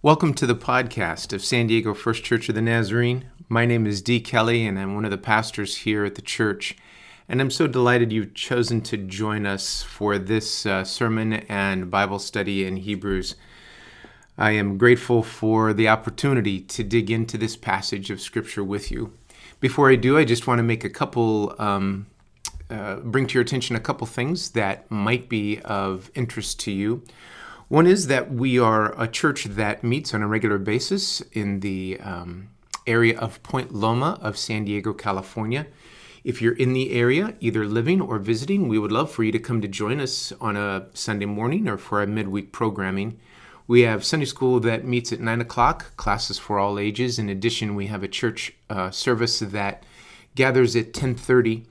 Welcome to the podcast of San Diego First Church of the Nazarene. My name is Dee Kelly, and I'm one of the pastors here at the church. And I'm so delighted you've chosen to join us for this uh, sermon and Bible study in Hebrews. I am grateful for the opportunity to dig into this passage of Scripture with you. Before I do, I just want to make a couple, um, uh, bring to your attention a couple things that might be of interest to you. One is that we are a church that meets on a regular basis in the um, area of Point Loma of San Diego, California. If you're in the area, either living or visiting, we would love for you to come to join us on a Sunday morning or for our midweek programming. We have Sunday school that meets at 9 o'clock, classes for all ages. In addition, we have a church uh, service that gathers at 1030.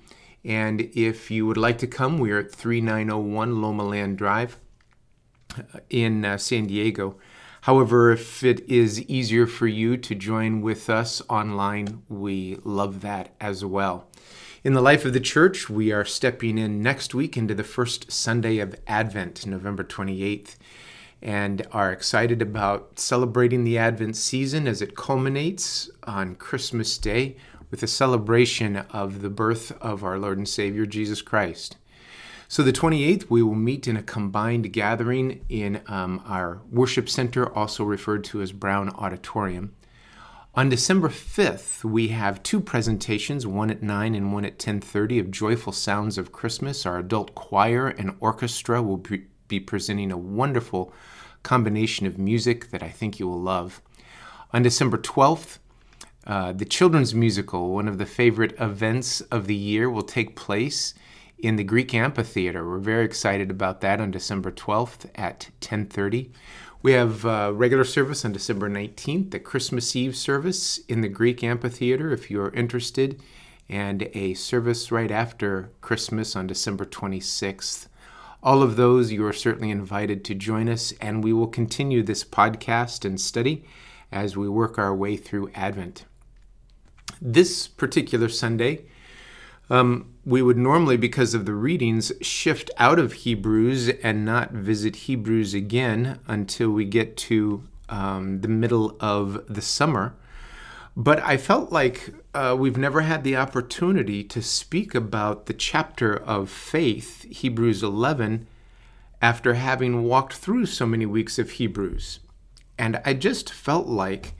And if you would like to come, we are at 3901 Lomaland Drive in uh, San Diego. However, if it is easier for you to join with us online, we love that as well. In the life of the church, we are stepping in next week into the first Sunday of Advent, November 28th, and are excited about celebrating the Advent season as it culminates on Christmas Day with a celebration of the birth of our Lord and Savior Jesus Christ. So, the 28th, we will meet in a combined gathering in um, our worship center, also referred to as Brown Auditorium. On December 5th, we have two presentations, one at 9 and one at 10:30 of Joyful Sounds of Christmas. Our adult choir and orchestra will be presenting a wonderful combination of music that I think you will love. On December 12th, uh, the children's musical, one of the favorite events of the year, will take place in the Greek Amphitheater. We're very excited about that on December 12th at 10:30. We have uh, regular service on December 19th, the Christmas Eve service in the Greek Amphitheater if you're interested, and a service right after Christmas on December 26th. All of those, you are certainly invited to join us, and we will continue this podcast and study as we work our way through Advent. This particular Sunday, um, we would normally, because of the readings, shift out of Hebrews and not visit Hebrews again until we get to um, the middle of the summer. But I felt like uh, we've never had the opportunity to speak about the chapter of faith, Hebrews 11, after having walked through so many weeks of Hebrews. And I just felt like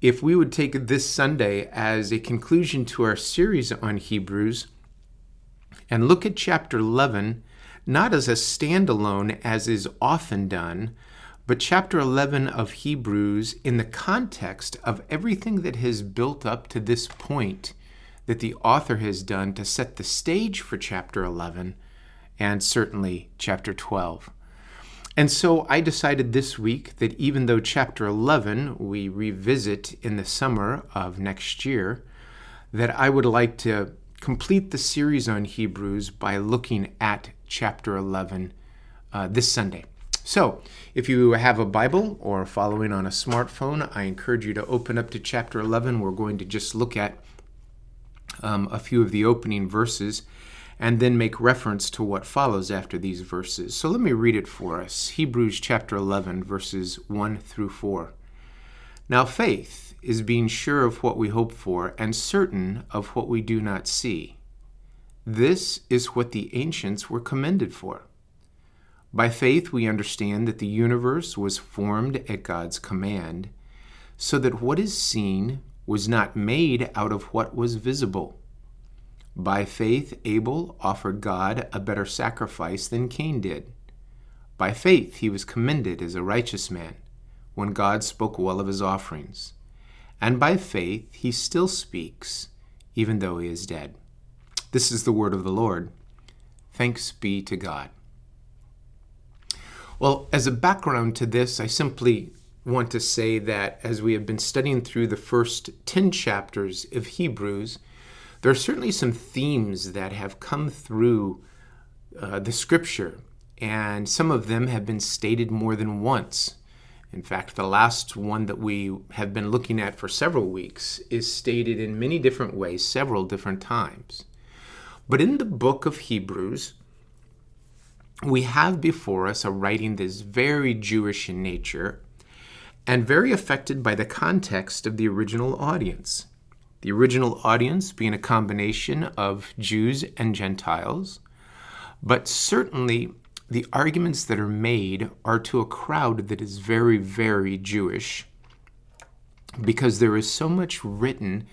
if we would take this Sunday as a conclusion to our series on Hebrews and look at chapter 11 not as a standalone as is often done, but chapter 11 of Hebrews in the context of everything that has built up to this point that the author has done to set the stage for chapter 11 and certainly chapter 12. And so I decided this week that even though chapter 11 we revisit in the summer of next year, that I would like to complete the series on Hebrews by looking at chapter 11 uh, this Sunday. So, if you have a Bible or following on a smartphone, I encourage you to open up to chapter 11. We're going to just look at um, a few of the opening verses and then make reference to what follows after these verses. So let me read it for us Hebrews chapter 11, verses 1 through 4. Now, faith is being sure of what we hope for and certain of what we do not see. This is what the ancients were commended for. By faith, we understand that the universe was formed at God's command, so that what is seen was not made out of what was visible. By faith, Abel offered God a better sacrifice than Cain did. By faith, he was commended as a righteous man when God spoke well of his offerings. And by faith, he still speaks, even though he is dead. This is the word of the Lord. Thanks be to God. Well, as a background to this, I simply want to say that as we have been studying through the first 10 chapters of Hebrews, there are certainly some themes that have come through uh, the scripture, and some of them have been stated more than once. In fact, the last one that we have been looking at for several weeks is stated in many different ways, several different times. But in the book of Hebrews, we have before us a writing that is very Jewish in nature and very affected by the context of the original audience. The original audience being a combination of Jews and Gentiles, but certainly the arguments that are made are to a crowd that is very, very Jewish because there is so much written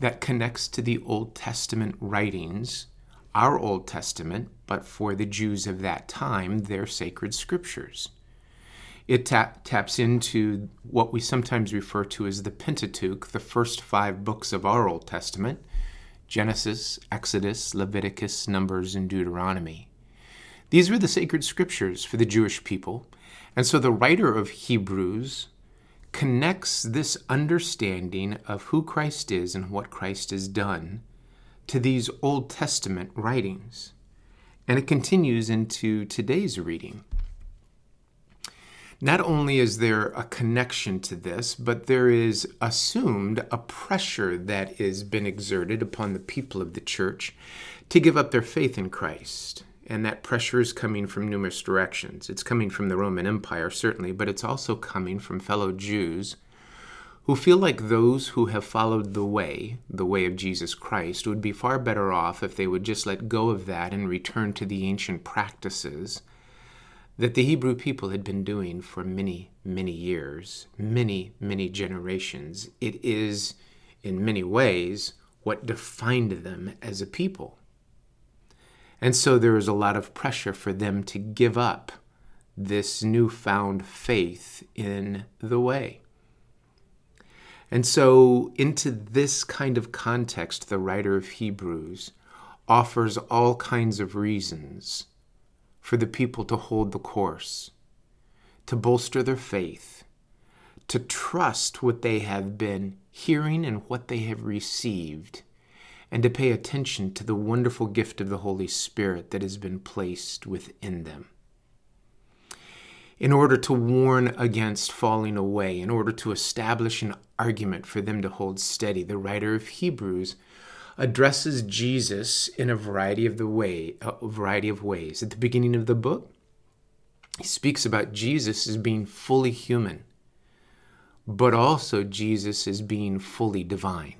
that connects to the Old Testament writings, our Old Testament, but for the Jews of that time, their sacred scriptures. It tap, taps into what we sometimes refer to as the Pentateuch, the first five books of our Old Testament Genesis, Exodus, Leviticus, Numbers, and Deuteronomy. These were the sacred scriptures for the Jewish people, and so the writer of Hebrews connects this understanding of who Christ is and what Christ has done to these Old Testament writings. And it continues into today's reading. Not only is there a connection to this, but there is assumed a pressure that has been exerted upon the people of the church to give up their faith in Christ and that pressure is coming from numerous directions. It's coming from the Roman Empire, certainly, but it's also coming from fellow Jews who feel like those who have followed the way, the way of Jesus Christ, would be far better off if they would just let go of that and return to the ancient practices that the Hebrew people had been doing for many, many years, many, many generations. It is, in many ways, what defined them as a people. And so there was a lot of pressure for them to give up this newfound faith in the way. And so, into this kind of context, the writer of Hebrews offers all kinds of reasons for the people to hold the course, to bolster their faith, to trust what they have been hearing and what they have received and to pay attention to the wonderful gift of the Holy Spirit that has been placed within them. In order to warn against falling away, in order to establish an argument for them to hold steady, the writer of Hebrews addresses Jesus in a variety of the way, a variety of ways. At the beginning of the book, he speaks about Jesus as being fully human, but also Jesus as being fully divine.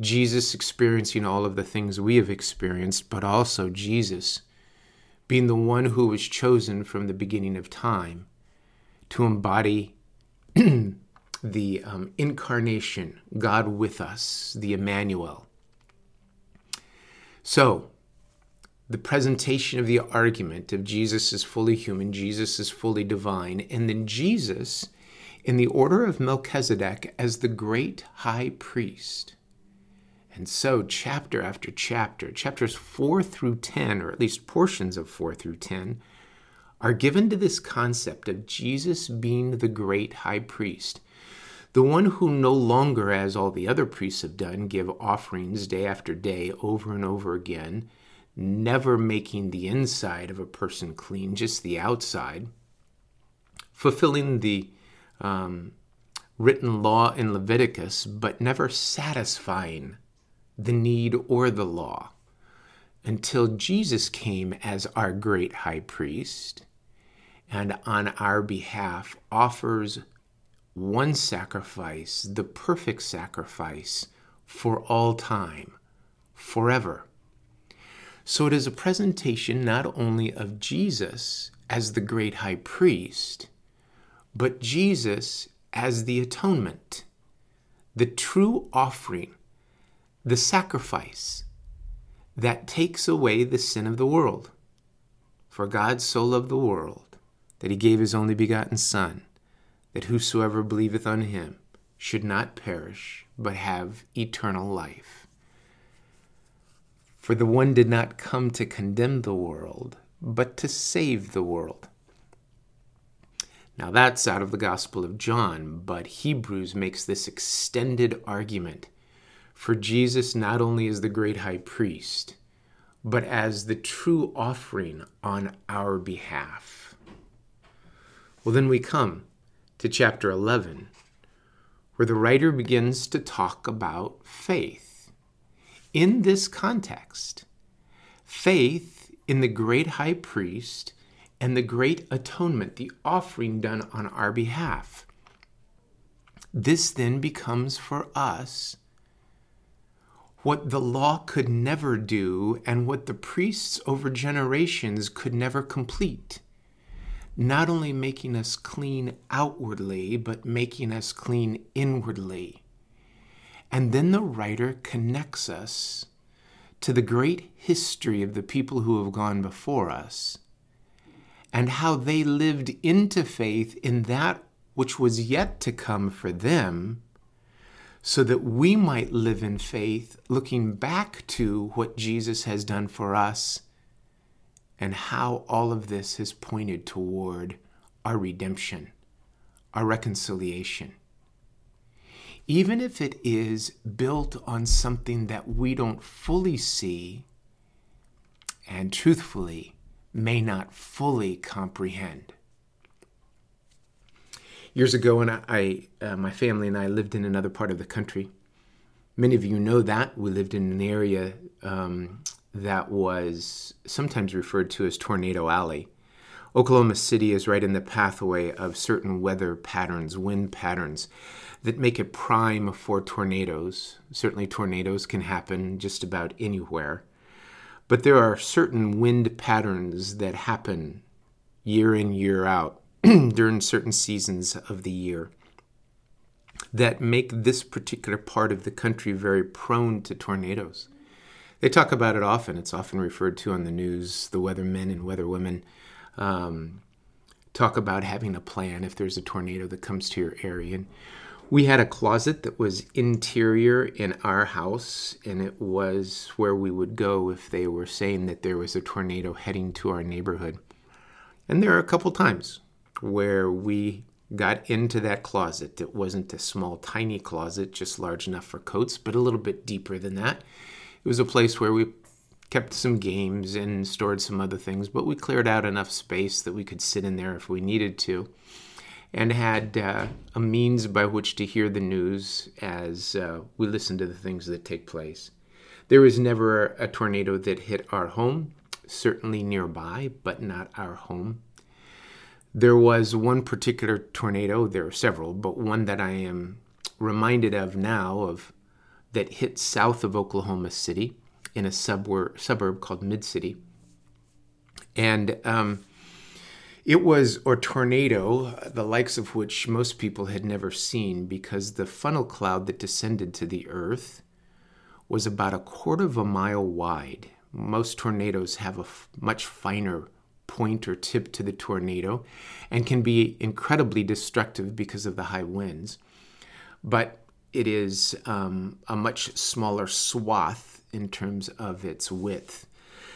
Jesus experiencing all of the things we have experienced, but also Jesus being the one who was chosen from the beginning of time to embody the um, incarnation, God with us, the Emmanuel. So, the presentation of the argument of Jesus is fully human, Jesus is fully divine, and then Jesus in the order of Melchizedek as the great high priest. And so, chapter after chapter, chapters 4 through 10, or at least portions of 4 through 10, are given to this concept of Jesus being the great high priest, the one who no longer, as all the other priests have done, give offerings day after day over and over again, never making the inside of a person clean, just the outside, fulfilling the um, written law in Leviticus, but never satisfying the need or the law. Until Jesus came as our great high priest and on our behalf offers one sacrifice, the perfect sacrifice for all time, forever. So it is a presentation not only of Jesus as the great high priest, but Jesus as the atonement, the true offering the sacrifice that takes away the sin of the world. For God so loved the world that he gave his only begotten Son, that whosoever believeth on him should not perish, but have eternal life. For the one did not come to condemn the world, but to save the world. Now that's out of the Gospel of John, but Hebrews makes this extended argument for Jesus not only as the great high priest, but as the true offering on our behalf. Well, then we come to chapter 11, where the writer begins to talk about faith. In this context, faith in the great high priest and the great atonement, the offering done on our behalf. This then becomes for us what the law could never do and what the priests over generations could never complete. Not only making us clean outwardly, but making us clean inwardly. And then the writer connects us to the great history of the people who have gone before us and how they lived into faith in that which was yet to come for them, so that we might live in faith, looking back to what Jesus has done for us and how all of this has pointed toward our redemption, our reconciliation. Even if it is built on something that we don't fully see and truthfully may not fully comprehend. Years ago, when I, uh, my family and I lived in another part of the country, many of you know that we lived in an area um, that was sometimes referred to as Tornado Alley. Oklahoma City is right in the pathway of certain weather patterns, wind patterns that make it prime for tornadoes. Certainly, tornadoes can happen just about anywhere. But there are certain wind patterns that happen year in, year out during certain seasons of the year that make this particular part of the country very prone to tornadoes. They talk about it often. It's often referred to on the news. The weathermen and weatherwomen um, talk about having a plan if there's a tornado that comes to your area. And we had a closet that was interior in our house, and it was where we would go if they were saying that there was a tornado heading to our neighborhood. And there are a couple times where we got into that closet. It wasn't a small, tiny closet, just large enough for coats, but a little bit deeper than that. It was a place where we kept some games and stored some other things, but we cleared out enough space that we could sit in there if we needed to and had uh, a means by which to hear the news as uh, we listened to the things that take place. There was never a tornado that hit our home, certainly nearby, but not our home. There was one particular tornado, there are several, but one that I am reminded of now of that hit south of Oklahoma City in a suburb, suburb called Mid City. And um, it was a tornado, the likes of which most people had never seen, because the funnel cloud that descended to the earth was about a quarter of a mile wide. Most tornadoes have a f- much finer point or tip to the tornado and can be incredibly destructive because of the high winds. But it is um, a much smaller swath in terms of its width.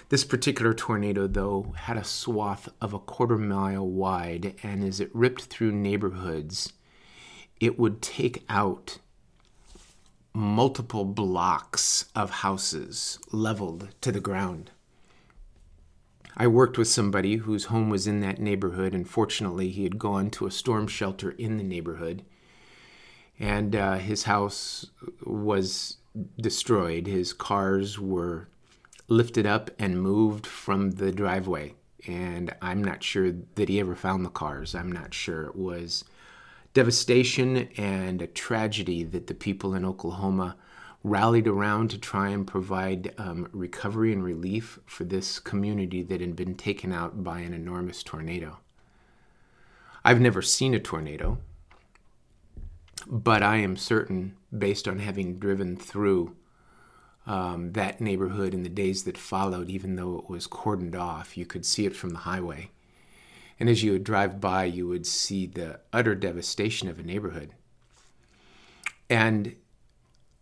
This particular tornado, though, had a swath of a quarter mile wide, and as it ripped through neighborhoods, it would take out multiple blocks of houses leveled to the ground. I worked with somebody whose home was in that neighborhood, and fortunately, he had gone to a storm shelter in the neighborhood. And uh, his house was destroyed. His cars were lifted up and moved from the driveway. And I'm not sure that he ever found the cars. I'm not sure. It was devastation and a tragedy that the people in Oklahoma rallied around to try and provide um, recovery and relief for this community that had been taken out by an enormous tornado. I've never seen a tornado, but I am certain, based on having driven through um, that neighborhood in the days that followed, even though it was cordoned off. You could see it from the highway. And as you would drive by, you would see the utter devastation of a neighborhood. And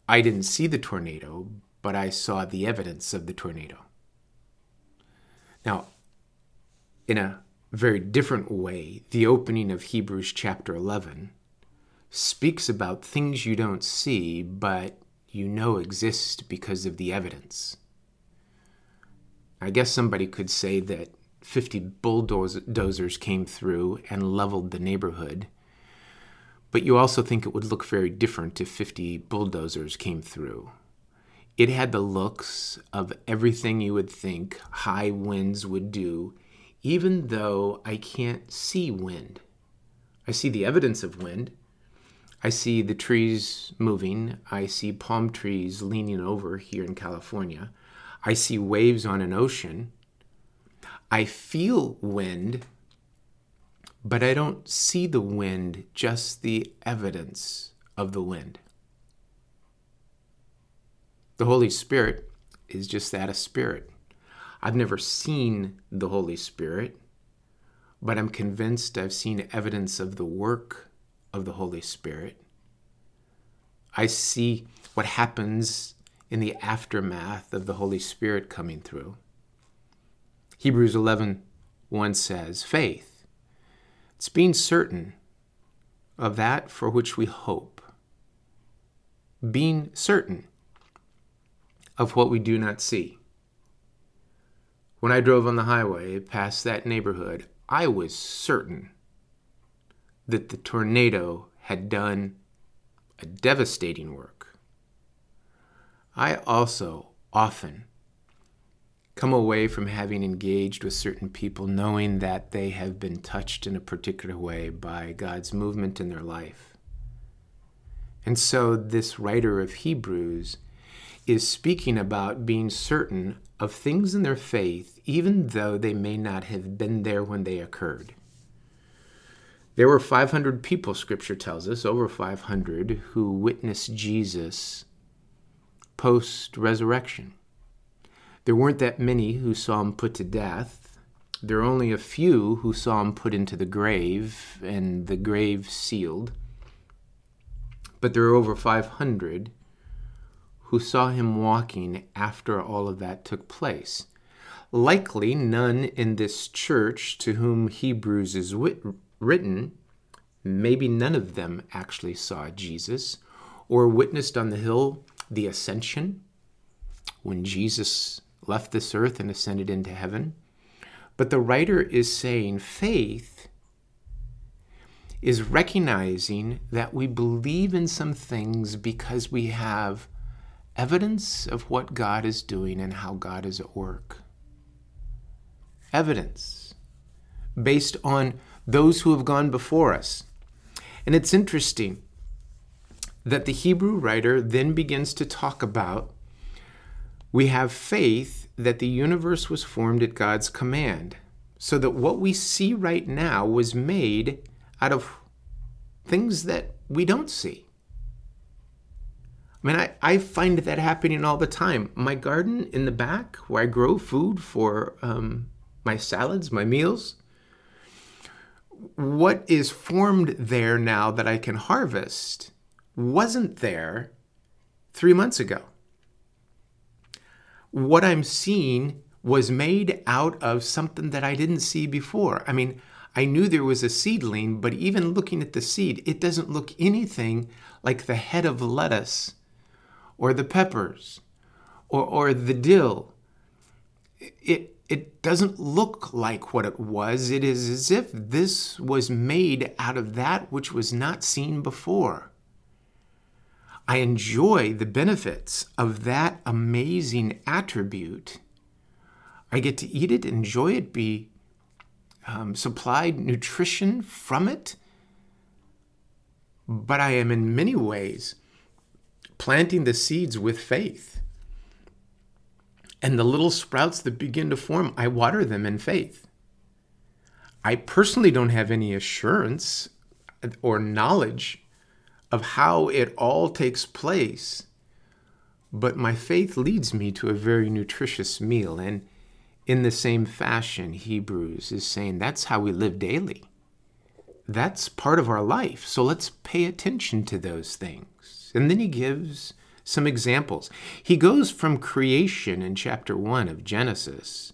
I didn't see the tornado, but I saw the evidence of the tornado. Now, in a very different way, the opening of Hebrews chapter 11 speaks about things you don't see, but you know exist because of the evidence. I guess somebody could say that 50 bulldozers came through and leveled the neighborhood, but you also think it would look very different if 50 bulldozers came through. It had the looks of everything you would think high winds would do, even though I can't see wind. I see the evidence of wind. I see the trees moving. I see palm trees leaning over here in California. I see waves on an ocean. I feel wind, but I don't see the wind, just the evidence of the wind. The Holy Spirit is just that a spirit. I've never seen the Holy Spirit, but I'm convinced I've seen evidence of the work of the Holy Spirit. I see what happens in the aftermath of the Holy Spirit coming through. Hebrews 11 1 says, Faith, it's being certain of that for which we hope, being certain of what we do not see. When I drove on the highway past that neighborhood, I was certain that the tornado had done a devastating work. I also often come away from having engaged with certain people knowing that they have been touched in a particular way by God's movement in their life. And so, this writer of Hebrews is speaking about being certain of things in their faith, even though they may not have been there when they occurred. There were 500 people, scripture tells us, over 500, who witnessed Jesus post resurrection. There weren't that many who saw him put to death. There are only a few who saw him put into the grave and the grave sealed. But there are over 500 who saw him walking after all of that took place. Likely none in this church to whom Hebrews is wit- written, maybe none of them actually saw Jesus or witnessed on the hill the ascension when Jesus left this earth and ascended into heaven. But the writer is saying faith is recognizing that we believe in some things because we have evidence of what God is doing and how God is at work. Evidence based on those who have gone before us. And it's interesting that the Hebrew writer then begins to talk about we have faith that the universe was formed at God's command, so that what we see right now was made out of things that we don't see. I mean, I, I find that happening all the time. My garden in the back, where I grow food for um, my salads, my meals, what is formed there now that I can harvest wasn't there three months ago. What I'm seeing was made out of something that I didn't see before. I mean, I knew there was a seedling, but even looking at the seed, it doesn't look anything like the head of lettuce or the peppers or, or the dill. It, it doesn't look like what it was. It is as if this was made out of that which was not seen before. I enjoy the benefits of that amazing attribute. I get to eat it, enjoy it, be um, supplied nutrition from it. But I am in many ways planting the seeds with faith and the little sprouts that begin to form, I water them in faith. I personally don't have any assurance or knowledge of how it all takes place, but my faith leads me to a very nutritious meal. And in the same fashion, Hebrews is saying that's how we live daily. That's part of our life. So let's pay attention to those things. And then he gives some examples. He goes from creation in chapter 1 of Genesis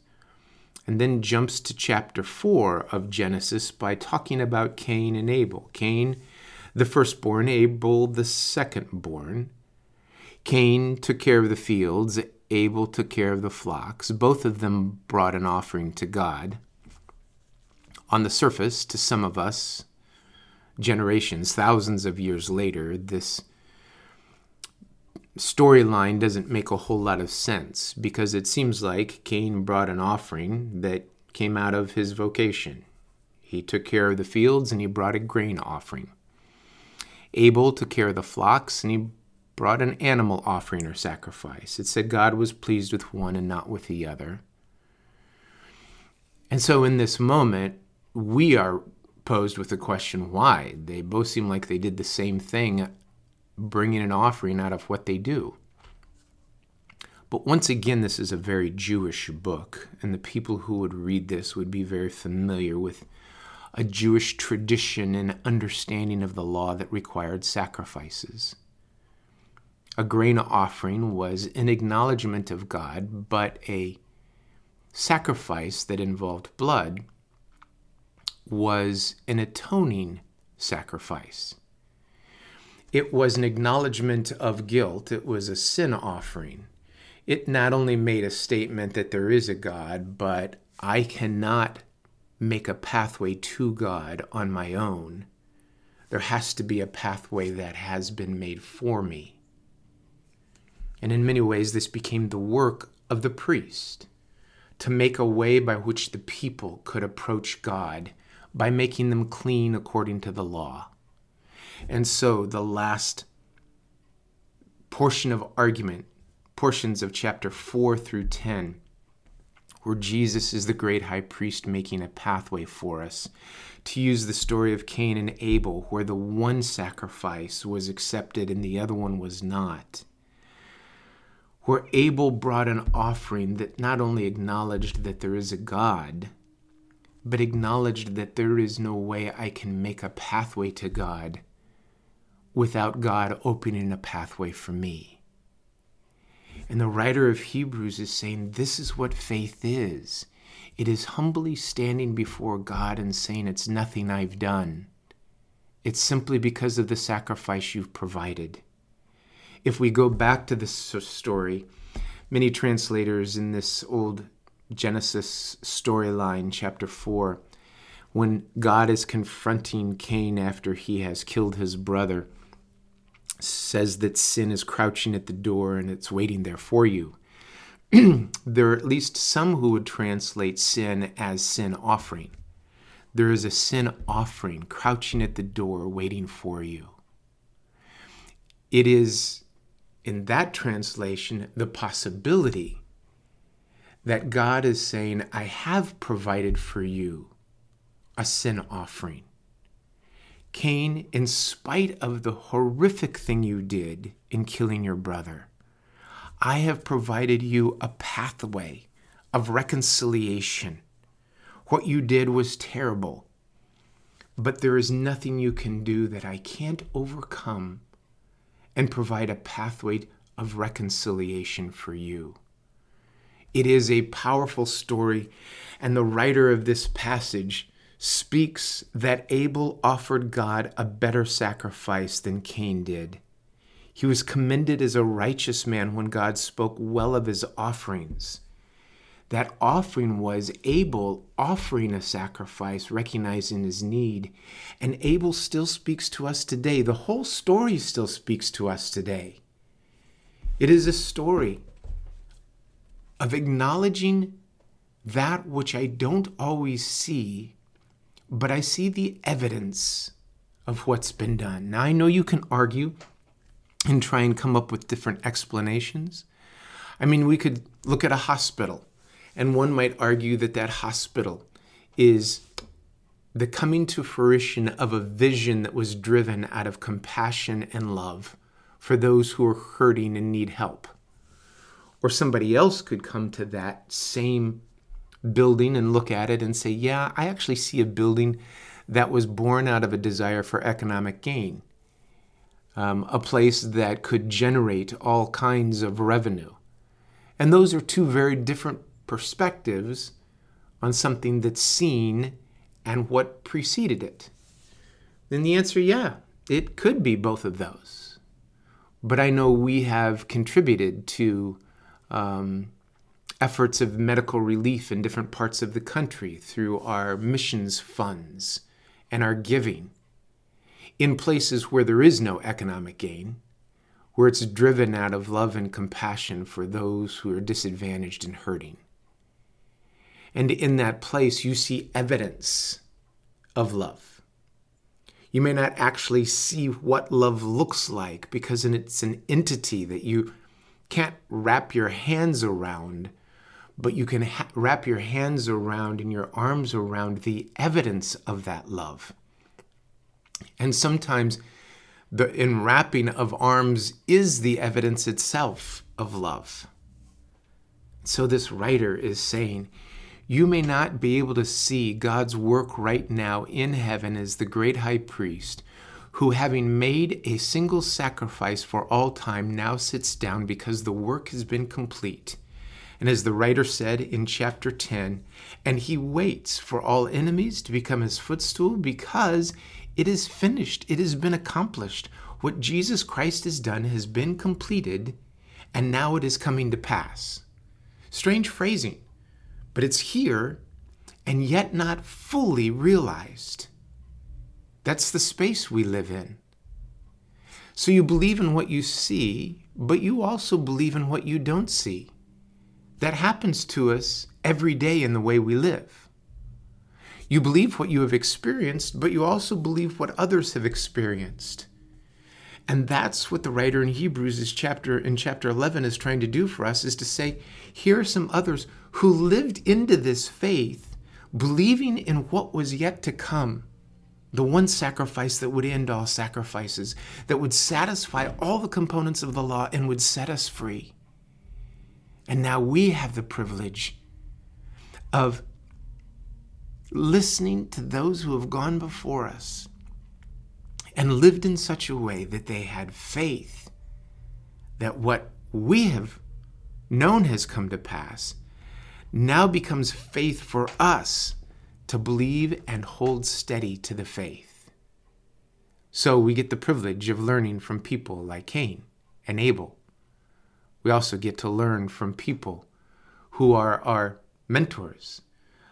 and then jumps to chapter 4 of Genesis by talking about Cain and Abel. Cain, the firstborn, Abel, the secondborn. Cain took care of the fields, Abel took care of the flocks. Both of them brought an offering to God. On the surface, to some of us, generations, thousands of years later, this storyline doesn't make a whole lot of sense because it seems like Cain brought an offering that came out of his vocation. He took care of the fields and he brought a grain offering. Abel took care of the flocks and he brought an animal offering or sacrifice. It said God was pleased with one and not with the other. And so in this moment, we are posed with the question why? They both seem like they did the same thing, bringing an offering out of what they do. But once again, this is a very Jewish book, and the people who would read this would be very familiar with a Jewish tradition and understanding of the law that required sacrifices. A grain offering was an acknowledgement of God, but a sacrifice that involved blood was an atoning sacrifice. It was an acknowledgement of guilt, it was a sin offering. It not only made a statement that there is a God, but I cannot make a pathway to God on my own. There has to be a pathway that has been made for me. And in many ways, this became the work of the priest to make a way by which the people could approach God by making them clean according to the law. And so the last portion of argument, portions of chapter 4 through 10, where Jesus is the great high priest making a pathway for us, to use the story of Cain and Abel, where the one sacrifice was accepted and the other one was not where Abel brought an offering that not only acknowledged that there is a God, but acknowledged that there is no way I can make a pathway to God without God opening a pathway for me. And the writer of Hebrews is saying this is what faith is it is humbly standing before God and saying, It's nothing I've done. It's simply because of the sacrifice you've provided. If we go back to this story, many translators in this old Genesis storyline, chapter 4, when God is confronting Cain after he has killed his brother, says that sin is crouching at the door and it's waiting there for you. there are at least some who would translate sin as sin offering. There is a sin offering crouching at the door waiting for you. It is, in that translation, the possibility that God is saying, I have provided for you a sin offering. Cain, in spite of the horrific thing you did in killing your brother, I have provided you a pathway of reconciliation. What you did was terrible, but there is nothing you can do that I can't overcome and provide a pathway of reconciliation for you. It is a powerful story, and the writer of this passage speaks that Abel offered God a better sacrifice than Cain did. He was commended as a righteous man when God spoke well of his offerings. That offering was Abel offering a sacrifice, recognizing his need. And Abel still speaks to us today. The whole story still speaks to us today. It is a story of acknowledging that which I don't always see, but I see the evidence of what's been done. Now, I know you can argue and try and come up with different explanations. I mean, we could look at a hospital, and one might argue that that hospital is the coming to fruition of a vision that was driven out of compassion and love for those who are hurting and need help. Or somebody else could come to that same building and look at it and say, Yeah, I actually see a building that was born out of a desire for economic gain, um, a place that could generate all kinds of revenue. And those are two very different perspectives on something that's seen and what preceded it. Then the answer, yeah, it could be both of those. But I know we have contributed to um, efforts of medical relief in different parts of the country through our missions funds and our giving in places where there is no economic gain, where it's driven out of love and compassion for those who are disadvantaged and hurting. And in that place, you see evidence of love. You may not actually see what love looks like because it's an entity that you can't wrap your hands around, but you can ha- wrap your hands around and your arms around the evidence of that love. And sometimes the enwrapping of arms is the evidence itself of love. So this writer is saying, you may not be able to see God's work right now in heaven as the great high priest, who, having made a single sacrifice for all time, now sits down because the work has been complete. And as the writer said in chapter 10, and he waits for all enemies to become his footstool because it is finished, it has been accomplished. What Jesus Christ has done has been completed, and now it is coming to pass. Strange phrasing but it's here and yet not fully realized. That's the space we live in. So you believe in what you see, but you also believe in what you don't see. That happens to us every day in the way we live. You believe what you have experienced, but you also believe what others have experienced. And that's what the writer in Hebrews is chapter in chapter 11 is trying to do for us is to say here are some others who lived into this faith believing in what was yet to come. The one sacrifice that would end all sacrifices, that would satisfy all the components of the law and would set us free. And now we have the privilege of listening to those who have gone before us and lived in such a way that they had faith that what we have known has come to pass now becomes faith for us to believe and hold steady to the faith. So we get the privilege of learning from people like Cain and Abel. We also get to learn from people who are our mentors,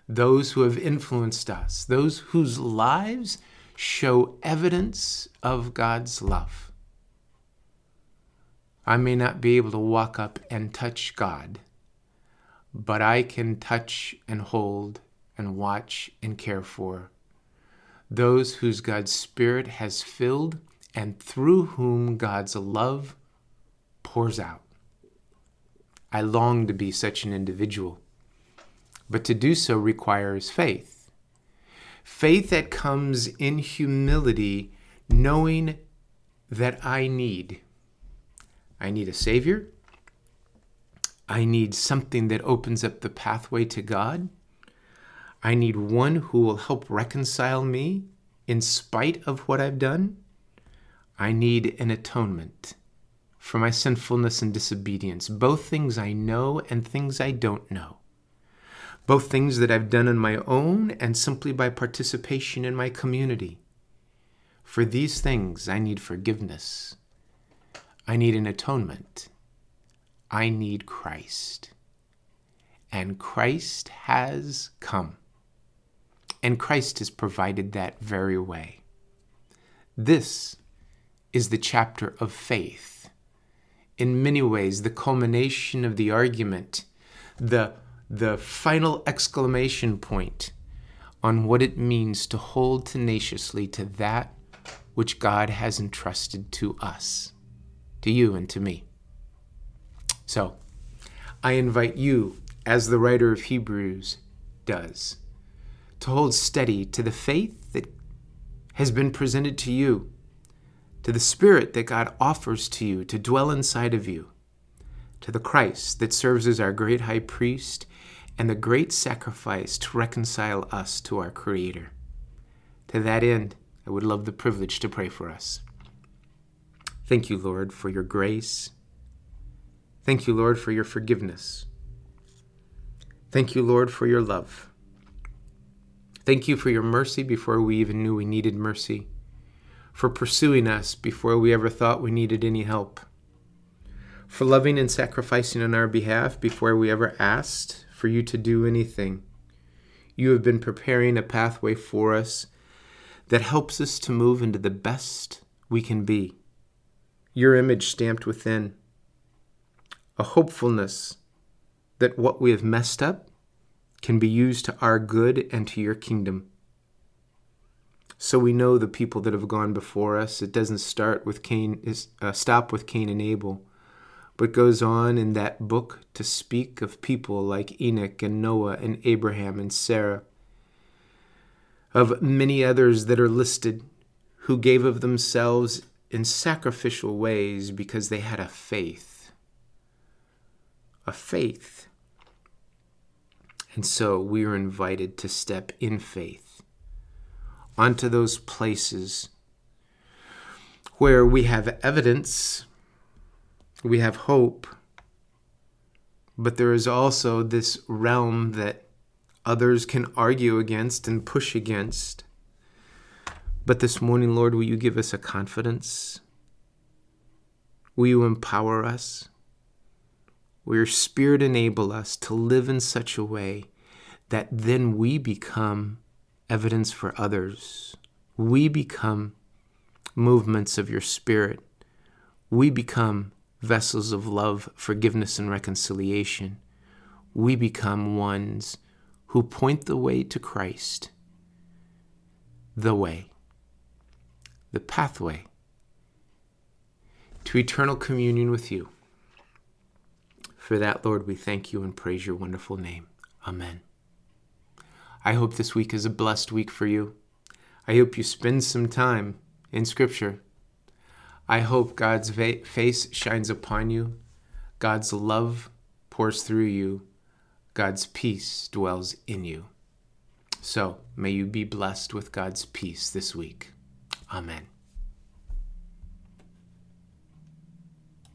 those who have influenced us, those whose lives show evidence of God's love. I may not be able to walk up and touch God, but I can touch and hold and watch and care for those whose God's Spirit has filled and through whom God's love pours out. I long to be such an individual, but to do so requires faith Faith that comes in humility, knowing that I need. I need a Savior. I need something that opens up the pathway to God. I need one who will help reconcile me in spite of what I've done. I need an atonement for my sinfulness and disobedience, both things I know and things I don't know both things that I've done on my own and simply by participation in my community. For these things, I need forgiveness. I need an atonement. I need Christ. And Christ has come. And Christ has provided that very way. This is the chapter of faith. In many ways, the culmination of the argument, the the final exclamation point on what it means to hold tenaciously to that which God has entrusted to us, to you and to me. So, I invite you, as the writer of Hebrews does, to hold steady to the faith that has been presented to you, to the Spirit that God offers to you to dwell inside of you, to the Christ that serves as our great high priest and the great sacrifice to reconcile us to our Creator. To that end, I would love the privilege to pray for us. Thank you, Lord, for your grace. Thank you, Lord, for your forgiveness. Thank you, Lord, for your love. Thank you for your mercy before we even knew we needed mercy, for pursuing us before we ever thought we needed any help, for loving and sacrificing on our behalf before we ever asked for you to do anything. You have been preparing a pathway for us that helps us to move into the best we can be. Your image stamped within, a hopefulness that what we have messed up can be used to our good and to your kingdom. So we know the people that have gone before us. It doesn't start with Cain, uh, stop with Cain and Abel, but goes on in that book to speak of people like Enoch and Noah and Abraham and Sarah, of many others that are listed who gave of themselves in sacrificial ways because they had a faith. A faith. And so we are invited to step in faith onto those places where we have evidence, we have hope, but there is also this realm that others can argue against and push against. But this morning, Lord, will you give us a confidence? Will you empower us? Will your Spirit enable us to live in such a way that then we become evidence for others? We become movements of your Spirit. We become vessels of love, forgiveness, and reconciliation. We become ones who point the way to Christ, the way the pathway to eternal communion with you. For that, Lord, we thank you and praise your wonderful name. Amen. I hope this week is a blessed week for you. I hope you spend some time in Scripture. I hope God's va- face shines upon you, God's love pours through you, God's peace dwells in you. So may you be blessed with God's peace this week. Amen.